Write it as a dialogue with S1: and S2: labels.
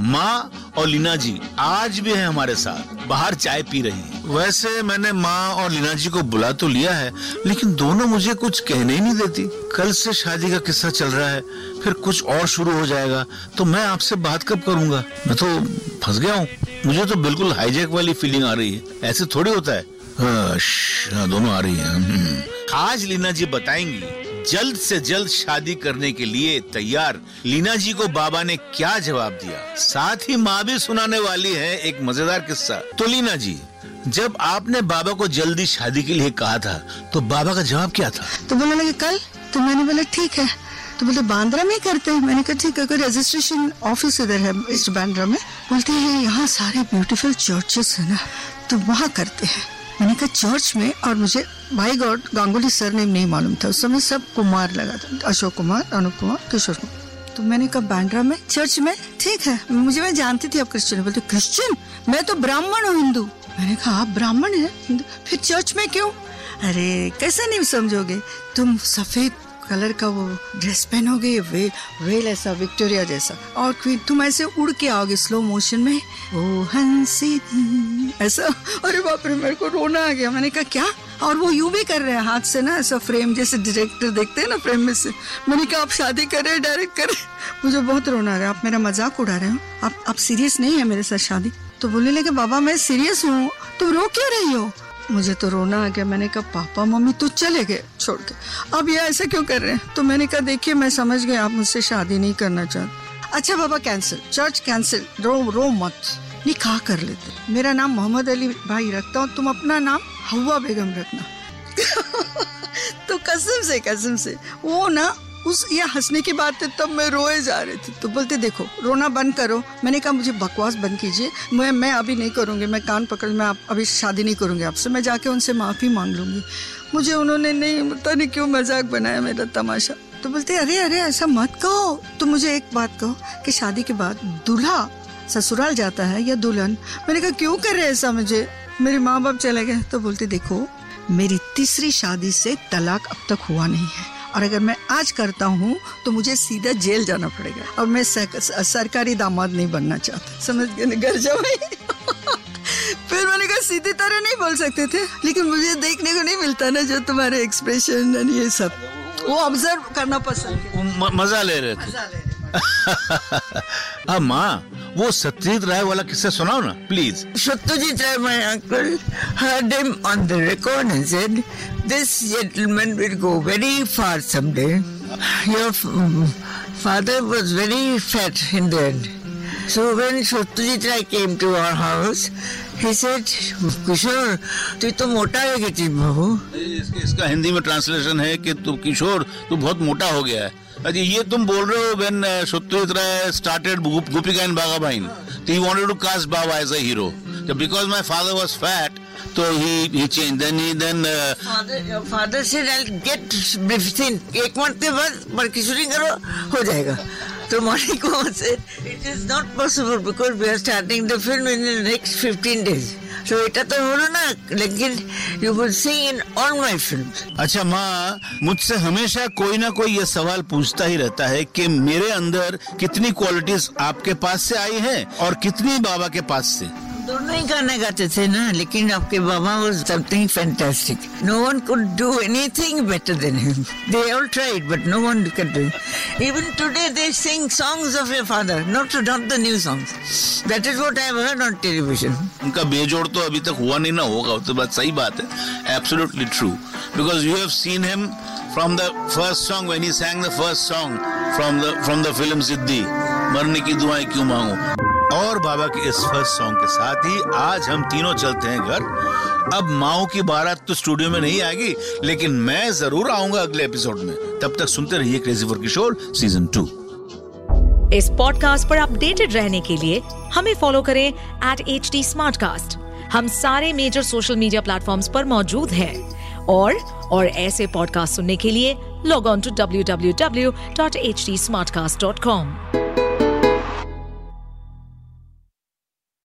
S1: माँ और लीना जी आज भी है हमारे साथ। बाहर चाय पी रही हैं। वैसे मैंने माँ और लीना जी को बुला तो लिया है लेकिन दोनों मुझे कुछ कहने ही नहीं देती। कल से शादी का किस्सा चल रहा है फिर कुछ और शुरू हो जाएगा तो मैं आपसे बात कब करूँगा? मैं तो फंस गया हूँ। मुझे तो बिल्कुल हाईजैक वाली फीलिंग आ रही है। ऐसे थोड़ी होता है। हाँ, हाँ, दोनों आ रही हैं। हम्म। आज लीना जी बताएँगी जल्द से जल्द शादी करने के लिए तैयार। लीना जी को बाबा ने क्या जवाब दिया? साथ ही माँ भी सुनाने वाली है एक मज़ेदार किस्सा। तो लीना जी, जब आपने बाबा को जल्दी शादी के लिए कहा था तो बाबा का जवाब क्या था?
S2: तो बोलने लगे, कल? तो मैंने बोला, ठीक है। तो बोलते बांद्रा में करते हैं। मैंने कहा, ठीक है रजिस्ट्रेशन ऑफ़िस इधर है ईस्ट बांद्रा में? बोलते हैं, यहाँ सारे ब्यूटीफुल चर्चेस है ना तो वहाँ करते हैं। मैंने कहा, चर्च में? और मुझे my God, Ganguly sir name नहीं मालूम था। उस समय सब कुमार लगा था, अशोक कुमार, अनुप कुमार, किशोर कुमार। तो मैंने कहा बांड्रा में? चर्च में? ठीक है। मुझे, मैं जानती थी आप क्रिश्चियन बोलते, क्रिश्चियन? मैं तो ब्राह्मण हूँ, हिंदू। मैंने कहा, आप ब्राह्मण है फिर चर्च में क्यों? अरे, कैसे नहीं समझोगे? तुम सफ़ेद कलर का वो ड्रेस पहनोगे, वे वेल ऐसा विक्टोरिया जैसा। और फिर तुम ऐसे उड़ के आओगे स्लो मोशन में, ओ हँसी ऐसा। अरे बाप रे, मेरे को रोना आ गया। मैंने कहा, क्या? और वो यूँ भी कर रहे हैं हाथ से ना, ऐसा फ्रेम जैसे डायरेक्टर देखते हैं ना फ्रेम में से। मैंने कहा, आप शादी कर डायरेक्ट कर मुझे बहुत रोना आ रहा है। आप मेरा मज़ाक उड़ा रहे हो। आप आप सीरियस नहीं है मेरे साथ शादी? तो बोलने लगे, बाबा, मैं सीरियस हूँ। तुम रो क्यों रही हो? मुझे तो रोना आ गया। मैंने कहा, पापा, मम्मी तो चले गए। छोड़ के। अब ये ऐसा क्यों कर रहे हैं? तो मैंने कहा देखिए मैं समझ गया आप मुझसे शादी नहीं करना चाहते। अच्छा बाबा कैंसिल चर्च कैंसिल रो रो मत. निकाह कर लेते। मेरा नाम मोहम्मद अली भाई रखता हूँ तुम अपना नाम हवा बेगम रखना। तो कसम से कसम से। वो ना उस ये हंसने की बात है, तब मैं रोए जा रही थी। तो बोलते, देखो, रोना बंद करो। मैंने कहा, मुझे बकवास बंद कीजिए। मैं मैं अभी नहीं करूँगी। मैं कान पकड़, मैं आप, अभी शादी नहीं करूँगी आपसे। मैं जाके उनसे माफ़ी मांग लूँगी। मुझे उन्होंने नहीं, पता नहीं क्यों मज़ाक बनाया मेरा तमाशा। तो बोलते, अरे अरे, ऐसा मत कहो। तो मुझे एक बात कहो कि शादी के बाद दूल्हा ससुराल जाता है या दुल्हन? मैंने कहा, क्यों कर रहे ऐसा मुझे? मेरे माँ बाप चले गए तो बोलते, देखो, मेरी तीसरी शादी से तलाक अब तक हुआ नहीं है। और अगर मैं आज करता हूँ तो मुझे सीधा जेल जाना पड़ेगा। और मैं सरकारी दामाद नहीं बनना चाहता। समझ गए घर जाओ। फिर मैंने कहा सीधी तरह नहीं बोल सकते थे। लेकिन मुझे देखने को नहीं मिलता ना जो तुम्हारे एक्सप्रेशन ये सब। वो ऑब्ज़र्व करना पसंद है
S1: मज़ा ले रहे थे। अब माँ वो सत्यजीत राय वाला किस्सा सुनाओ ना please
S3: Satyajit Ray my uncle heard him on the record and said this gentleman will go very far someday your father was very fat in the end so when Satyajit Ray came to our house he said Kishore तू तो मोटा हो गया थी
S1: बहू इसका हिंदी में translation है कि तू किशोर तू बहुत मोटा हो गया है। अजी ये तुम बोल रहे हो when Satyajit Ray started Gopika and Bagha Byne तो he wanted to cast Baba as a hero because my father was fat तो he he change then he then
S3: father said, I'll get thin. एक month के बाद बरकिशोरी करो हो जाएगा तो Kumar said, it is not possible because we are starting the film in the next 15 days. So এটা তো হলো না लेकिन you will see in all my films.
S1: अच्छा माँ मुझसे हमेशा कोई ना कोई ये सवाल पूछता ही रहता है कि मेरे अंदर कितनी क्वालिटीज आपके पास से आई हैं और कितनी बाबा के पास से
S3: दोनों ही गाना गाते थे ना, लेकिन आपके बाबा वो something fantastic no one could do anything better than him they all tried but no one can do even today they sing songs of your father not not the new songs that is what I have heard on television
S1: उनका बेजोड़ तो अभी तक हुआ नहीं ना होगा तो बात सही बात है। Absolutely true because you have seen him from the first song when he sang the first song from the from the film Ziddi मरने की दुआएँ क्यों मांगू? और बाबा के इस फ़र्स्ट सॉन्ग के साथ ही आज हम तीनों चलते हैं घर। अब माओ की बारात तो स्टूडियो में नहीं आएगी, लेकिन मैं ज़रूर आऊँगा अगले एपिसोड में। तब तक सुनते रहिए crazy for Kishore season two
S4: इस पॉडकास्ट पर अपडेटेड रहने के लिए हमें फॉलो करें एट एच डी हम सारे मेजर सोशल मीडिया प्लेटफॉर्म पर मौजूद हैं। और और ऐसे पॉडकास्ट सुनने के लिए लॉग ऑन टू www.htsmartcast.com